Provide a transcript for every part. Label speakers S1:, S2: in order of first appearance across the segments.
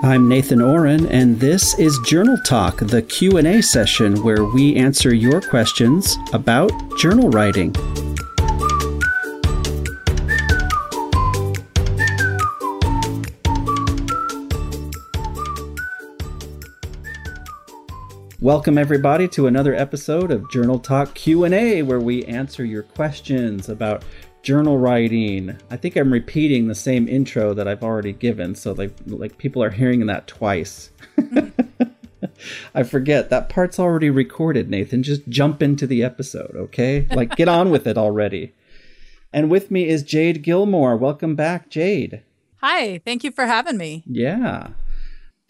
S1: I'm Nathan Oren and this is Journal Talk, the Q&A session where we answer your questions about journal writing. Welcome everybody to another episode of Journal Talk Q&A where we answer your questions about journal writing. I think I'm repeating the same intro that I've already given, so like like people are hearing that twice. I forget that part's already recorded, Nathan. Just jump into the episode, okay? Like get on with it already. And with me is Jayde Gilmore. Welcome back, Jayde.
S2: Hi, thank you for having me.
S1: Yeah.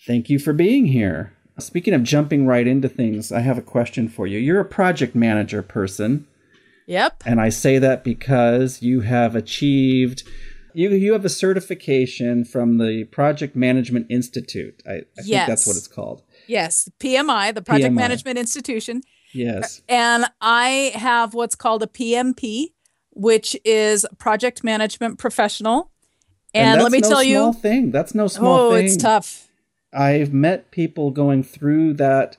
S1: Thank you for being here. Speaking of jumping right into things, I have a question for you. You're a project manager person.
S2: Yep.
S1: And I say that because you have achieved you you have a certification from the Project Management Institute. I, I yes. think that's what it's called.
S2: Yes, PMI, the Project PMI. Management Institution.
S1: Yes.
S2: And I have what's called a PMP, which is Project Management Professional. And,
S1: and
S2: let me
S1: no
S2: tell
S1: you, thing. That's no small
S2: oh,
S1: thing.
S2: Oh, it's tough.
S1: I've met people going through that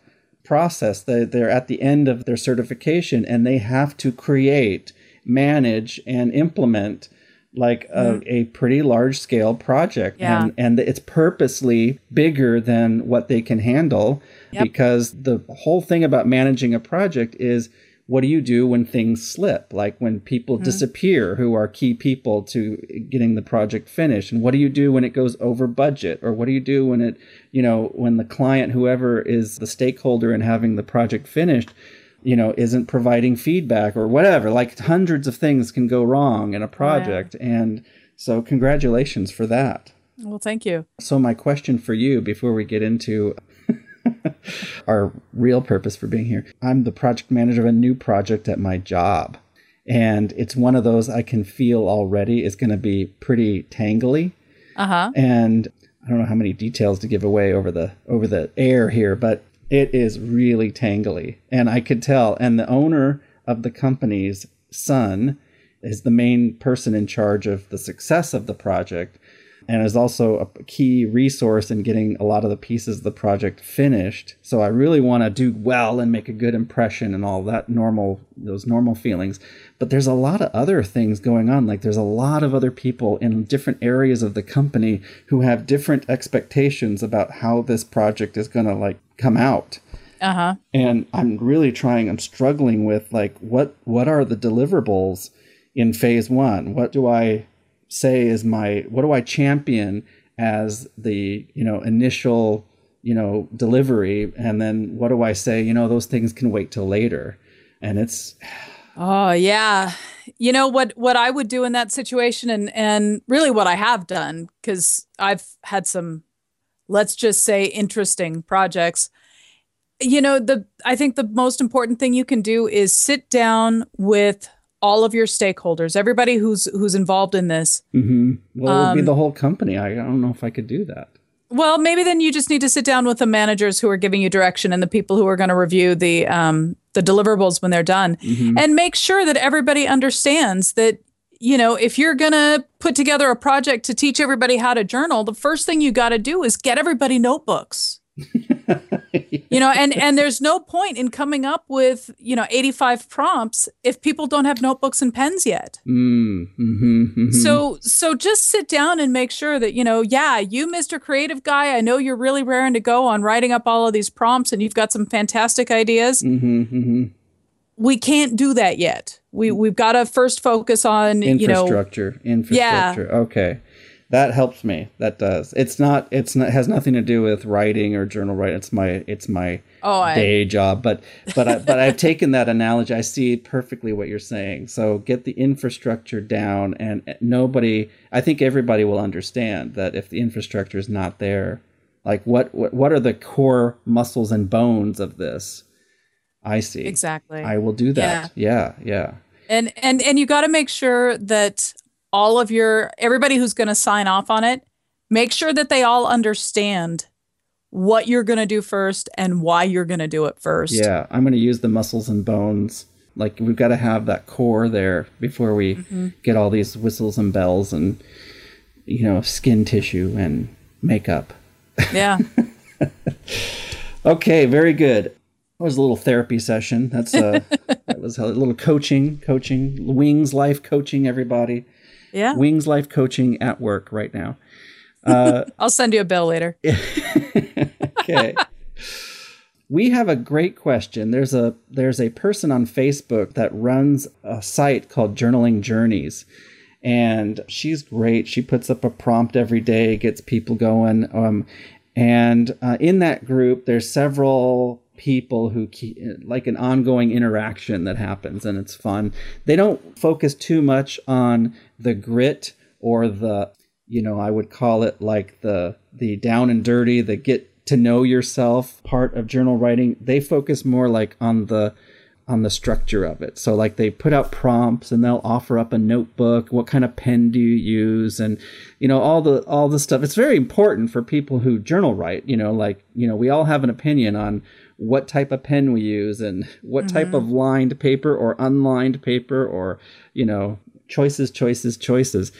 S1: process. They, they're at the end of their certification and they have to create, manage, and implement like a, mm. a pretty large scale project.
S2: Yeah.
S1: And, and it's purposely bigger than what they can handle yep. because the whole thing about managing a project is what do you do when things slip? Like when people mm-hmm. disappear who are key people to getting the project finished and what do you do when it goes over budget? Or what do you do when it you know when the client whoever is the stakeholder in having the project finished you know isn't providing feedback or whatever? Like hundreds of things can go wrong in a project yeah. and so congratulations for that.
S2: Well thank you.
S1: So my question for you before we get into our real purpose for being here. I'm the project manager of a new project at my job. And it's one of those I can feel already is going to be pretty tangly.
S2: Uh-huh.
S1: And I don't know how many details to give away over the over the air here, but it is really tangly. And I could tell and the owner of the company's son is the main person in charge of the success of the project and is also a key resource in getting a lot of the pieces of the project finished. So I really want to do well and make a good impression and all that normal those normal feelings. But there's a lot of other things going on. Like there's a lot of other people in different areas of the company who have different expectations about how this project is going to like come out.
S2: Uh-huh.
S1: And I'm really trying I'm struggling with like what what are the deliverables in phase 1? What do I say is my what do I champion as the you know initial you know delivery? And then what do I say you know those things can wait till later. And it's
S2: oh yeah. You know what what I would do in that situation and and really what I have done cuz I've had some let's just say interesting projects. You know the I think the most important thing you can do is sit down with all of your stakeholders, everybody who's who's involved in this.
S1: Mm-hmm. Well, it would be um, the whole company. I, I don't know if I could do that.
S2: Well, maybe then you just need to sit down with the managers who are giving you direction and the people who are going to review the um, the deliverables when they're done, mm-hmm. and make sure that everybody understands that you know if you're going to put together a project to teach everybody how to journal, the first thing you got to do is get everybody notebooks. you know and and there's no point in coming up with you know 85 prompts if people don't have notebooks and pens yet
S1: mm, mm-hmm, mm-hmm.
S2: so so just sit down and make sure that you know yeah you mr creative guy i know you're really raring to go on writing up all of these prompts and you've got some fantastic ideas
S1: mm-hmm, mm-hmm.
S2: we can't do that yet we we've got to first focus on
S1: infrastructure
S2: you know,
S1: infrastructure yeah. okay that helps me. That does. It's not. It's not. Has nothing to do with writing or journal writing. It's my. It's my
S2: oh, I...
S1: day job. But but I, but I've taken that analogy. I see perfectly what you're saying. So get the infrastructure down, and nobody. I think everybody will understand that if the infrastructure is not there, like what what what are the core muscles and bones of this? I see.
S2: Exactly.
S1: I will do that. Yeah. Yeah. yeah.
S2: And and and you got to make sure that all of your everybody who's going to sign off on it, make sure that they all understand what you're going to do first and why you're going to do it first.
S1: Yeah, I'm going to use the muscles and bones. Like we've got to have that core there before we mm-hmm. get all these whistles and bells and you know skin tissue and makeup.
S2: Yeah.
S1: okay, very good. That was a little therapy session. That's uh, that was a little coaching, coaching, Wings Life coaching. Everybody,
S2: Yeah.
S1: Wings Life coaching at work right now. Uh,
S2: I'll send you a bill later.
S1: okay. we have a great question. There's a there's a person on Facebook that runs a site called Journaling Journeys. And she's great. She puts up a prompt every day, gets people going. Um, and uh, in that group, there's several people who keep, like an ongoing interaction that happens, and it's fun. They don't focus too much on the grit or the you know i would call it like the the down and dirty the get to know yourself part of journal writing. They focus more like on the on the structure of it. So like they put out prompts and they'll offer up a notebook what kind of pen do you use? And you know all the all the stuff. It's very important for people who journal write you know like you know we all have an opinion on what type of pen we use and what mm-hmm. type of lined paper or unlined paper or you know choices choices choices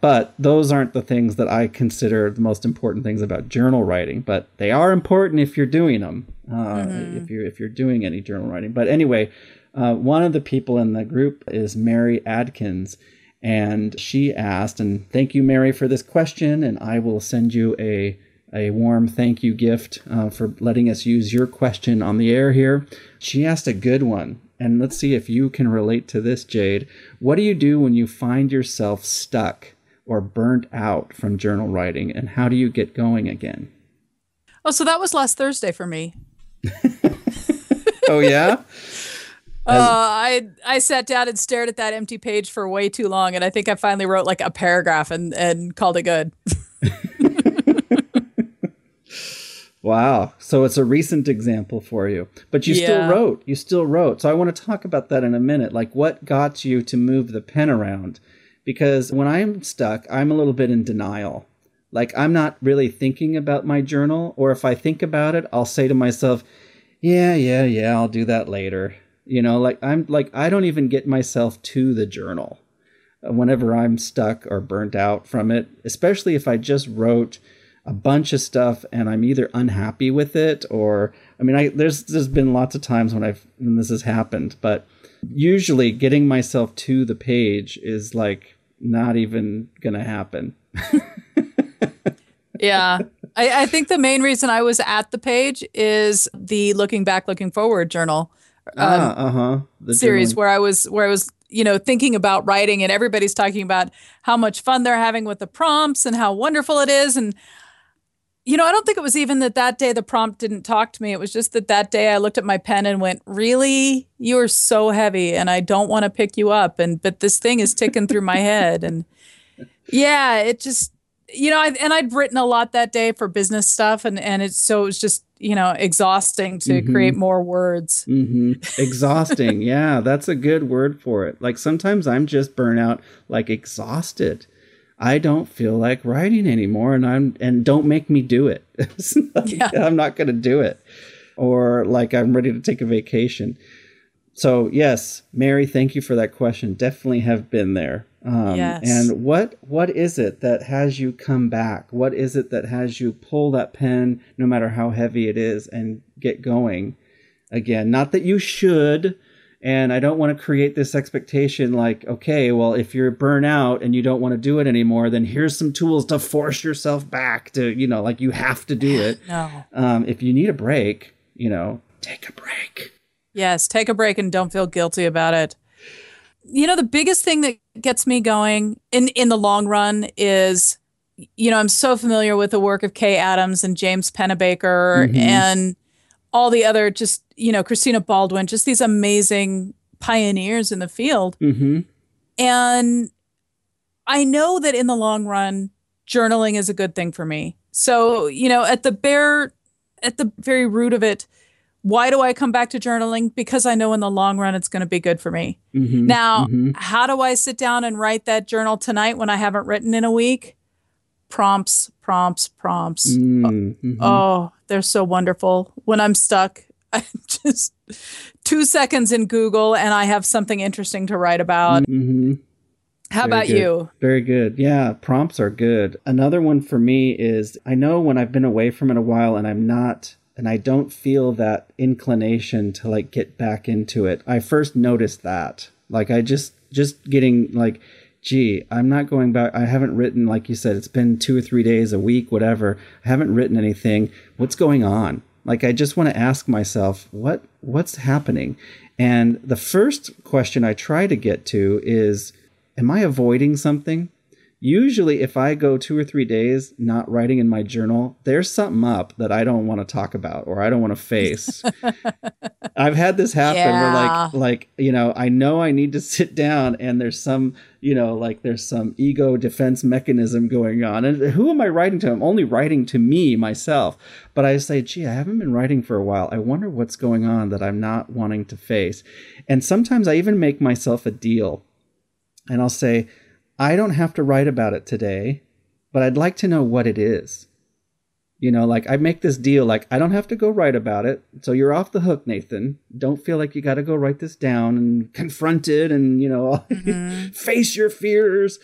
S1: but those aren't the things that I consider the most important things about journal writing. But they are important if you're doing them, uh, mm-hmm. if you're if you're doing any journal writing. But anyway, uh, one of the people in the group is Mari Adkins, and she asked, and thank you, Mari, for this question, and I will send you a a warm thank you gift uh, for letting us use your question on the air here. She asked a good one, and let's see if you can relate to this, Jayde. What do you do when you find yourself stuck? or burnt out from journal writing and how do you get going again?
S2: Oh, so that was last Thursday for me.
S1: oh yeah?
S2: Uh, I I sat down and stared at that empty page for way too long, and I think I finally wrote like a paragraph and and called it good.
S1: wow! So it's a recent example for you, but you yeah. still wrote. You still wrote. So I want to talk about that in a minute. Like, what got you to move the pen around? because when I'm stuck, I'm a little bit in denial. Like I'm not really thinking about my journal, or if I think about it, I'll say to myself, "Yeah, yeah, yeah, I'll do that later." You know, like I'm like I don't even get myself to the journal uh, whenever I'm stuck or burnt out from it, especially if I just wrote a bunch of stuff and I'm either unhappy with it or I mean I there's there's been lots of times when I've when this has happened, but usually getting myself to the page is like not even gonna happen.
S2: yeah. I, I, think the main reason I was at the page is the looking back, looking forward journal
S1: ah, um, uh-huh.
S2: series where I was where I was you know thinking about writing and everybody's talking about how much fun they're having with the prompts and how wonderful it is and you know, I don't think it was even that that day the prompt didn't talk to me. It was just that that day I looked at my pen and went, "Really? You are so heavy and I don't want to pick you up and but this thing is ticking through my head." And yeah, it just you know, I, and I'd written a lot that day for business stuff and and it's so it was just, you know, exhausting to mm-hmm. create more words.
S1: Mm-hmm. Exhausting. yeah, that's a good word for it. Like sometimes I'm just burnout like exhausted I don't feel like writing anymore and I'm and don't make me do it. like, yeah. I'm not going to do it. Or like I'm ready to take a vacation. So, yes, Mari, thank you for that question. Definitely have been there. Um, yes. And what what is it that has you come back? What is it that has you pull that pen, no matter how heavy it is, and get going again? Not that you should, and I don't want to create this expectation like, okay, well, if you're burnout and you don't want to do it anymore, then here's some tools to force yourself back to, you know, like you have to do it.
S2: No.
S1: Um, if you need a break, you know, take a break.
S2: Yes, take a break and don't feel guilty about it. You know, the biggest thing that gets me going in in the long run is, you know, I'm so familiar with the work of Kay Adams and James Pennebaker mm-hmm. and all the other just you know Christina Baldwin, just these amazing pioneers in the field.
S1: Mm-hmm.
S2: And I know that in the long run, journaling is a good thing for me. So you know, at the bare, at the very root of it, why do I come back to journaling? Because I know in the long run it's going to be good for me. Mm-hmm. Now, mm-hmm. how do I sit down and write that journal tonight when I haven't written in a week? Prompts, prompts, prompts. Mm-hmm. Oh, they're so wonderful. When I'm stuck, I just two seconds in Google and I have something interesting to write about.
S1: Mm-hmm.
S2: How
S1: Very
S2: about
S1: good.
S2: you?
S1: Very good. Yeah, prompts are good. Another one for me is I know when I've been away from it a while and I'm not and I don't feel that inclination to like get back into it. I first noticed that. Like I just just getting like gee, I'm not going back. I haven't written like you said it's been 2 or 3 days, a week, whatever. I haven't written anything. What's going on? Like I just want to ask myself, what what's happening? And the first question I try to get to is am I avoiding something? Usually, if I go two or three days not writing in my journal, there's something up that I don't want to talk about or I don't want to face. I've had this happen where, like, like you know, I know I need to sit down, and there's some, you know, like there's some ego defense mechanism going on. And who am I writing to? I'm only writing to me myself. But I say, gee, I haven't been writing for a while. I wonder what's going on that I'm not wanting to face. And sometimes I even make myself a deal and I'll say, I don't have to write about it today, but I'd like to know what it is. You know, like I make this deal, like I don't have to go write about it. So you're off the hook, Nathan. Don't feel like you got to go write this down and confront it and, you know, mm-hmm. face your fears.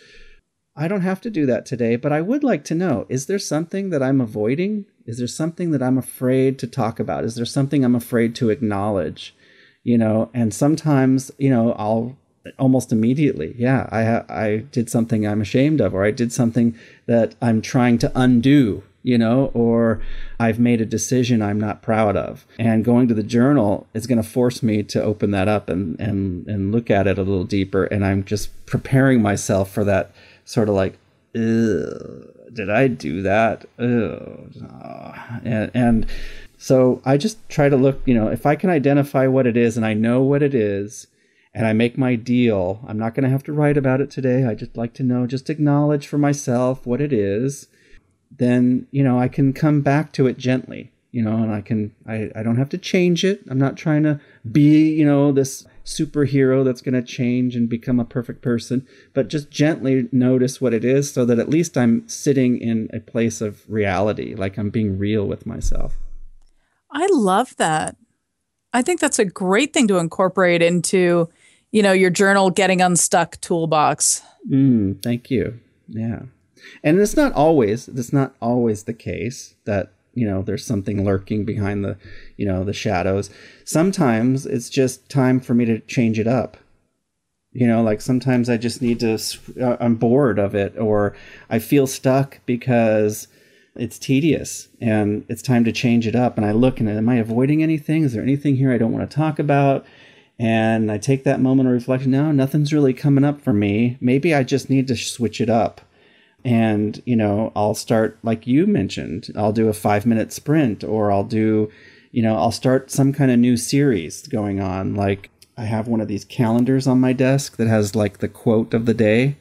S1: I don't have to do that today, but I would like to know is there something that I'm avoiding? Is there something that I'm afraid to talk about? Is there something I'm afraid to acknowledge? You know, and sometimes, you know, I'll almost immediately, yeah, I I did something I'm ashamed of, or I did something that I'm trying to undo, you know, or I've made a decision I'm not proud of. And going to the journal is going to force me to open that up and and and look at it a little deeper. And I'm just preparing myself for that sort of like, did I do that? And, and so I just try to look, you know, if I can identify what it is and I know what it is, and I make my deal, I'm not going to have to write about it today. I just like to know, just acknowledge for myself what it is. Then, you know, I can come back to it gently, you know, and I can, I, I don't have to change it. I'm not trying to be, you know, this superhero that's going to change and become a perfect person, but just gently notice what it is so that at least I'm sitting in a place of reality, like I'm being real with myself.
S2: I love that. I think that's a great thing to incorporate into, you know, your journal getting unstuck toolbox.
S1: Mm, thank you. Yeah. And it's not always it's not always the case that, you know, there's something lurking behind the, you know, the shadows. Sometimes it's just time for me to change it up. You know, like sometimes I just need to uh, I'm bored of it or I feel stuck because it's tedious and it's time to change it up and I look and am I avoiding anything? Is there anything here I don't want to talk about? And I take that moment of reflection. No, nothing's really coming up for me. Maybe I just need to switch it up. And, you know, I'll start, like you mentioned, I'll do a five minute sprint or I'll do, you know, I'll start some kind of new series going on. Like I have one of these calendars on my desk that has like the quote of the day.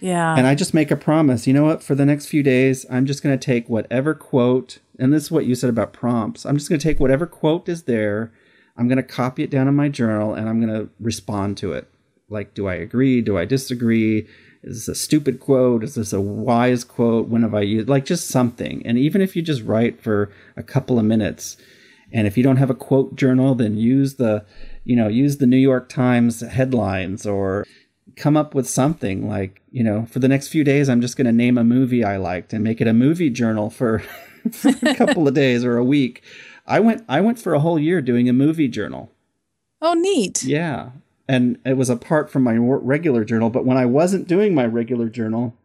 S2: Yeah.
S1: And I just make a promise. You know what? For the next few days, I'm just going to take whatever quote, and this is what you said about prompts. I'm just going to take whatever quote is there. I'm going to copy it down in my journal and I'm going to respond to it. Like, do I agree? Do I disagree? Is this a stupid quote? Is this a wise quote? When have I used? Like, just something. And even if you just write for a couple of minutes, and if you don't have a quote journal, then use the, you know, use the New York Times headlines or come up with something like, you know, for the next few days, I'm just going to name a movie I liked and make it a movie journal for, for a couple of days or a week. I went, I went for a whole year doing a movie journal.
S2: oh, neat.
S1: Yeah. And it was apart from my regular journal. But when I wasn't doing my regular journal,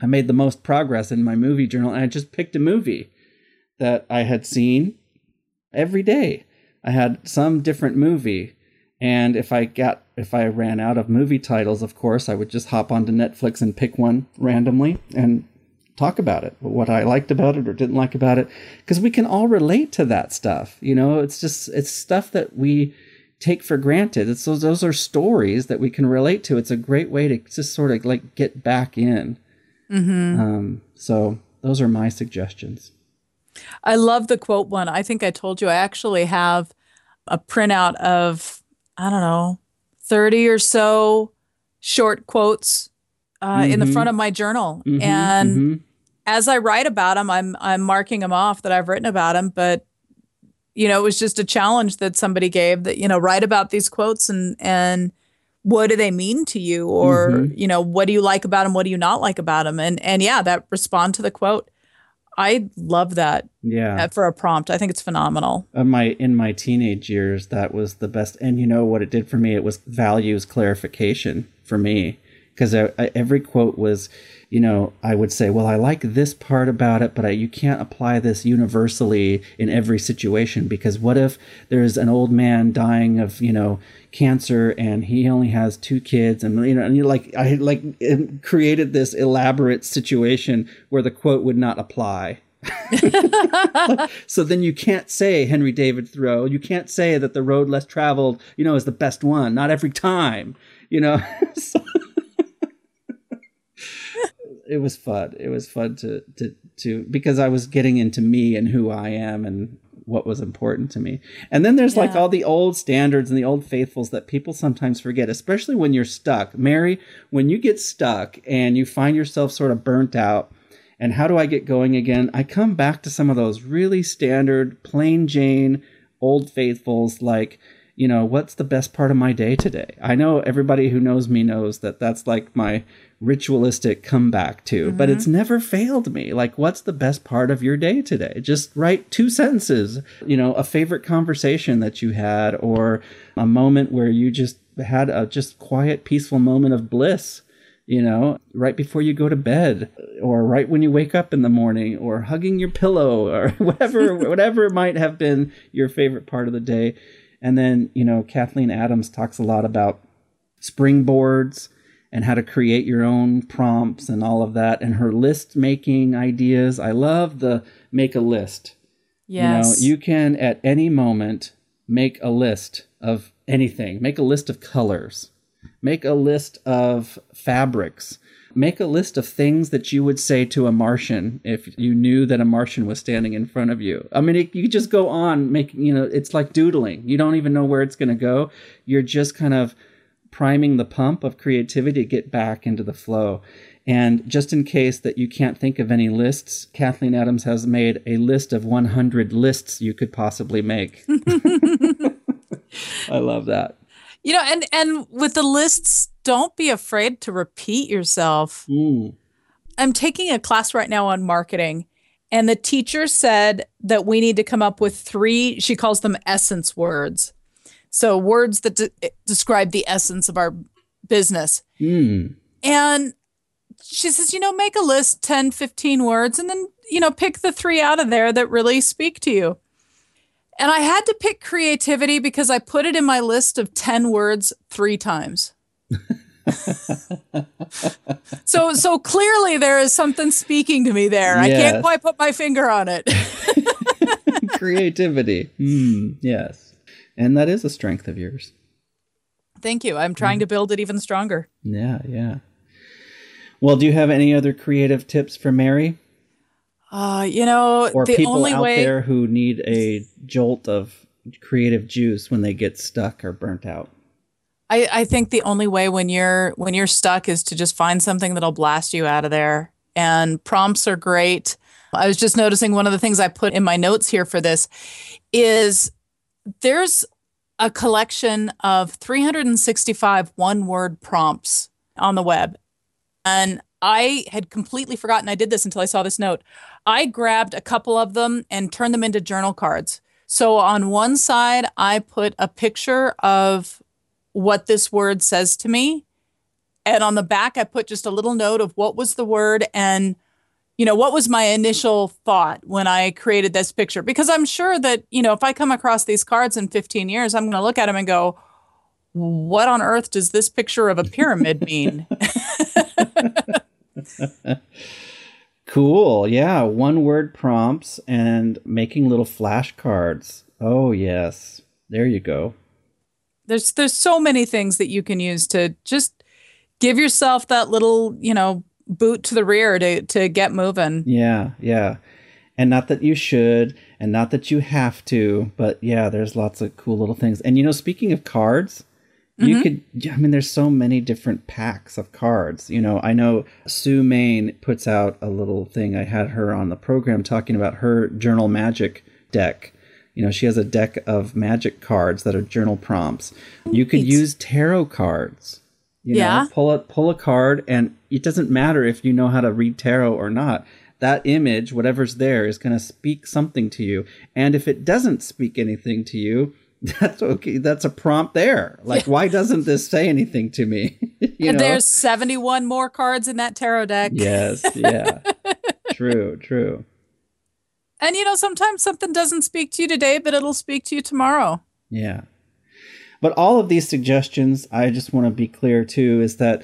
S1: I made the most progress in my movie journal. And I just picked a movie that I had seen every day. I had some different movie. And if I got, if I ran out of movie titles, of course, I would just hop onto Netflix and pick one randomly and talk about it, what I liked about it or didn't like about it. Because we can all relate to that stuff. You know, it's just, it's stuff that we, take for granted. It's those those are stories that we can relate to. It's a great way to just sort of like get back in. Um, so those are my suggestions.
S2: I love the quote one. I think I told you I actually have a printout of, I don't know, 30 or so short quotes uh, in the front of my journal.
S1: Mhm,
S2: and
S1: mhm.
S2: as I write about them, I'm I'm marking them off that I've written about them. But you know, it was just a challenge that somebody gave that you know write about these quotes and and what do they mean to you? Or mm-hmm. you know what do you like about them what do you not like about them and and yeah that respond to the quote. I love that
S1: yeah.
S2: for a prompt. I think it's phenomenal.
S1: In my in my teenage years that was the best and you know what it did for me? It was values clarification for me because every quote was you know, I would say, well, I like this part about it, but I, you can't apply this universally in every situation because what if there's an old man dying of, you know, cancer and he only has two kids and you know and you like I like created this elaborate situation where the quote would not apply. so then you can't say Henry David Thoreau. You can't say that the road less traveled, you know, is the best one. Not every time, you know. so, it was fun. It was fun to to to because I was getting into me and who I am and what was important to me. And then there's yeah. like all the old standards and the old faithfuls that people sometimes forget, especially when you're stuck. Mari, when you get stuck and you find yourself sort of burnt out, and how do I get going again? I come back to some of those really standard, plain Jane, old faithfuls like you know, what's the best part of my day today? I know everybody who knows me knows that that's like my ritualistic comeback to, mm-hmm. but it's never failed me. Like, what's the best part of your day today? Just write two sentences, you know, a favorite conversation that you had, or a moment where you just had a just quiet, peaceful moment of bliss you know, right before you go to bed or right when you wake up in the morning or hugging your pillow or whatever whatever might have been your favorite part of the day. And then, you know, Kathleen Adams talks a lot about springboards and how to create your own prompts and all of that and her list making ideas. I love the make a list.
S2: Yes.
S1: You know, you can at any moment make a list of anything. Make a list of colors. Make a list of fabrics make a list of things that you would say to a Martian if you knew that a Martian was standing in front of you. I mean, it, you just go on making, you know, it's like doodling. You don't even know where it's going to go. You're just kind of priming the pump of creativity to get back into the flow. And just in case that you can't think of any lists, Kathleen Adams has made a list of 100 lists you could possibly make. I love that.
S2: You know, and and with the lists, don't be afraid to repeat yourself.
S1: Mm.
S2: I'm taking a class right now on marketing, and the teacher said that we need to come up with three, she calls them essence words. So, words that de- describe the essence of our business.
S1: Mm.
S2: And she says, you know, make a list 10, 15 words, and then, you know, pick the three out of there that really speak to you. And I had to pick creativity because I put it in my list of 10 words three times. so so clearly there is something speaking to me there. Yes. I can't quite put my finger on it.
S1: creativity. Mm, yes. And that is a strength of yours.
S2: Thank you. I'm trying mm. to build it even stronger.
S1: Yeah, yeah. Well, do you have any other creative tips for Mari?
S2: Uh, you know,
S1: or the people out way... there who need a jolt of creative juice when they get stuck or burnt out.
S2: I, I think the only way when you're when you're stuck is to just find something that'll blast you out of there. And prompts are great. I was just noticing one of the things I put in my notes here for this is there's a collection of 365 one word prompts on the web. And I had completely forgotten I did this until I saw this note. I grabbed a couple of them and turned them into journal cards. So on one side, I put a picture of what this word says to me. And on the back, I put just a little note of what was the word and, you know, what was my initial thought when I created this picture. Because I'm sure that, you know, if I come across these cards in 15 years, I'm going to look at them and go, what on earth does this picture of a pyramid mean?
S1: Cool. Yeah. One word prompts and making little flashcards. Oh, yes. There you go.
S2: There's there's so many things that you can use to just give yourself that little, you know, boot to the rear to to get moving.
S1: Yeah, yeah. And not that you should and not that you have to, but yeah, there's lots of cool little things. And you know, speaking of cards, Mm-hmm. You could, I mean, there's so many different packs of cards. You know, I know Sue Main puts out a little thing. I had her on the program talking about her Journal Magic deck. You know, she has a deck of magic cards that are journal prompts. You could use tarot cards. You
S2: Yeah.
S1: know, pull a pull a card, and it doesn't matter if you know how to read tarot or not. That image, whatever's there, is going to speak something to you. And if it doesn't speak anything to you, that's okay. That's a prompt there. Like, why doesn't this say anything to me? you
S2: and
S1: know?
S2: there's 71 more cards in that tarot deck.
S1: yes, yeah, true, true.
S2: And you know, sometimes something doesn't speak to you today, but it'll speak to you tomorrow.
S1: Yeah. But all of these suggestions, I just want to be clear too, is that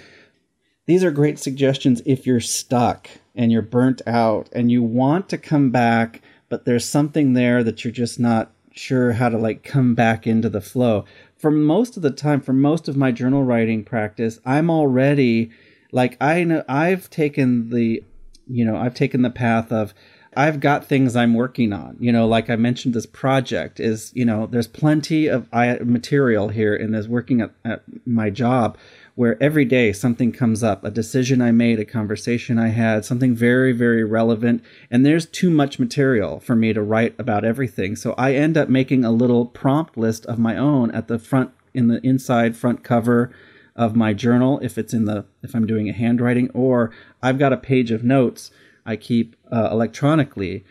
S1: these are great suggestions if you're stuck and you're burnt out and you want to come back, but there's something there that you're just not sure how to like come back into the flow. For most of the time, for most of my journal writing practice, I'm already like I know I've taken the you know, I've taken the path of I've got things I'm working on. You know, like I mentioned, this project is, you know, there's plenty of material here in this working at, at my job where every day something comes up, a decision I made, a conversation I had, something very, very relevant. And there's too much material for me to write about everything. So I end up making a little prompt list of my own at the front, in the inside front cover of my journal if it's in the if I'm doing a handwriting or I've got a page of notes I keep uh, electronically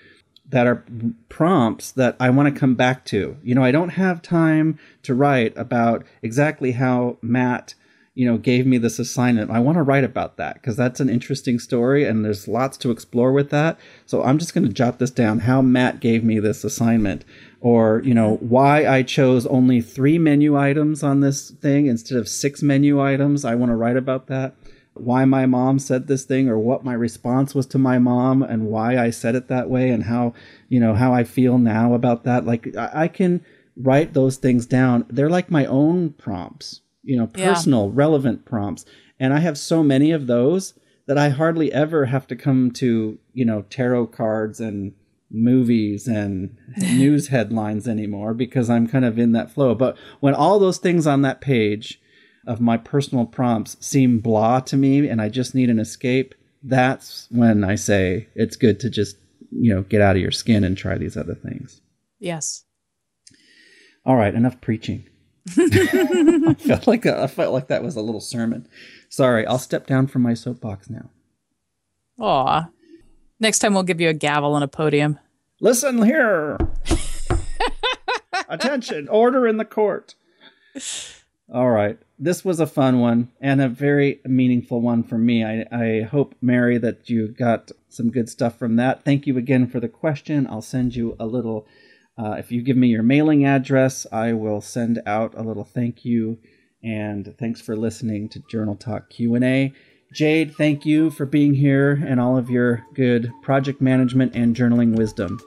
S1: that are prompts that I want to come back to. You know, I don't have time to write about exactly how Matt, you know, gave me this assignment. I want to write about that because that's an interesting story and there's lots to explore with that. So I'm just going to jot this down how Matt gave me this assignment or, you know, why I chose only 3 menu items on this thing instead of 6 menu items. I want to write about that why my mom said this thing or what my response was to my mom and why I said it that way and how you know how I feel now about that. Like I, I can write those things down. They're like my own prompts you know
S2: Yeah.
S1: personal relevant prompts. And I have so many of those that I hardly ever have to come to you know tarot cards and movies and news headlines anymore because I'm kind of in that flow. But when all those things on that page of my personal prompts seem blah to me and I just need an escape, that's when I say it's good to just, you know, get out of your skin and try these other things.
S2: Yes.
S1: All right, enough preaching. I felt like I felt like that was a little sermon. Sorry, I'll step down from my soapbox now.
S2: Aw. Next time we'll give you a gavel and a podium.
S1: Listen here. Attention, order in the court. All right. This was a fun one and a very meaningful one for me. I, I hope, Mari, that you got some good stuff from that. Thank you again for the question. I'll send you a little, uh, if you give me your mailing address, I will send out a little thank you. And thanks for listening to Journal Talk Q&A. Jayde, thank you for being here and all of your good project management and journaling wisdom.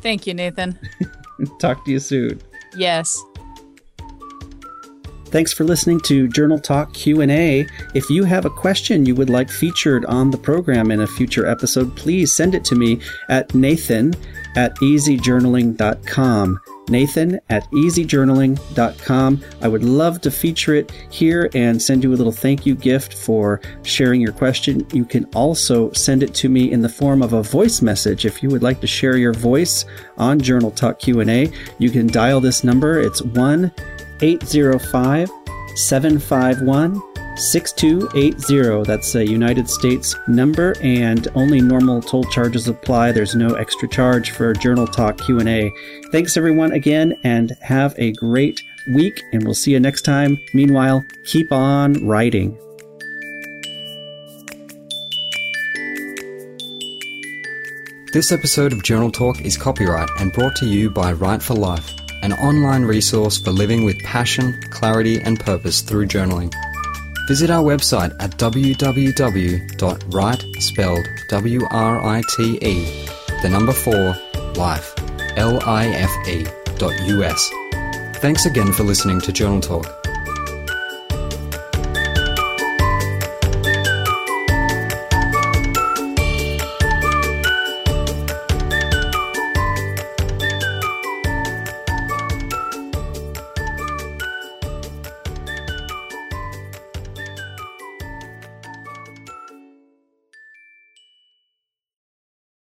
S2: Thank you, Nathan.
S1: Talk to you soon.
S2: Yes.
S1: Thanks for listening to Journal Talk Q&A. If you have a question you would like featured on the program in a future episode, please send it to me at nathan at easyjournaling.com. Nathan at easyjournaling.com. I would love to feature it here and send you a little thank you gift for sharing your question. You can also send it to me in the form of a voice message if you would like to share your voice on Journal Talk Q&A. You can dial this number. It's 1 805 751 6280. That's a United States number and only normal toll charges apply. There's no extra charge for Journal Talk Q&A. Thanks everyone again and have a great week and we'll see you next time. Meanwhile, keep on writing.
S3: This episode of Journal Talk is copyright and brought to you by Write for Life, an online resource for living with passion, clarity, and purpose through journaling. Visit our website at www.write, spelled W-R-I-T-E, the number 4, life, L-I-F-E, dot U-S. Thanks again for listening to Journal Talk.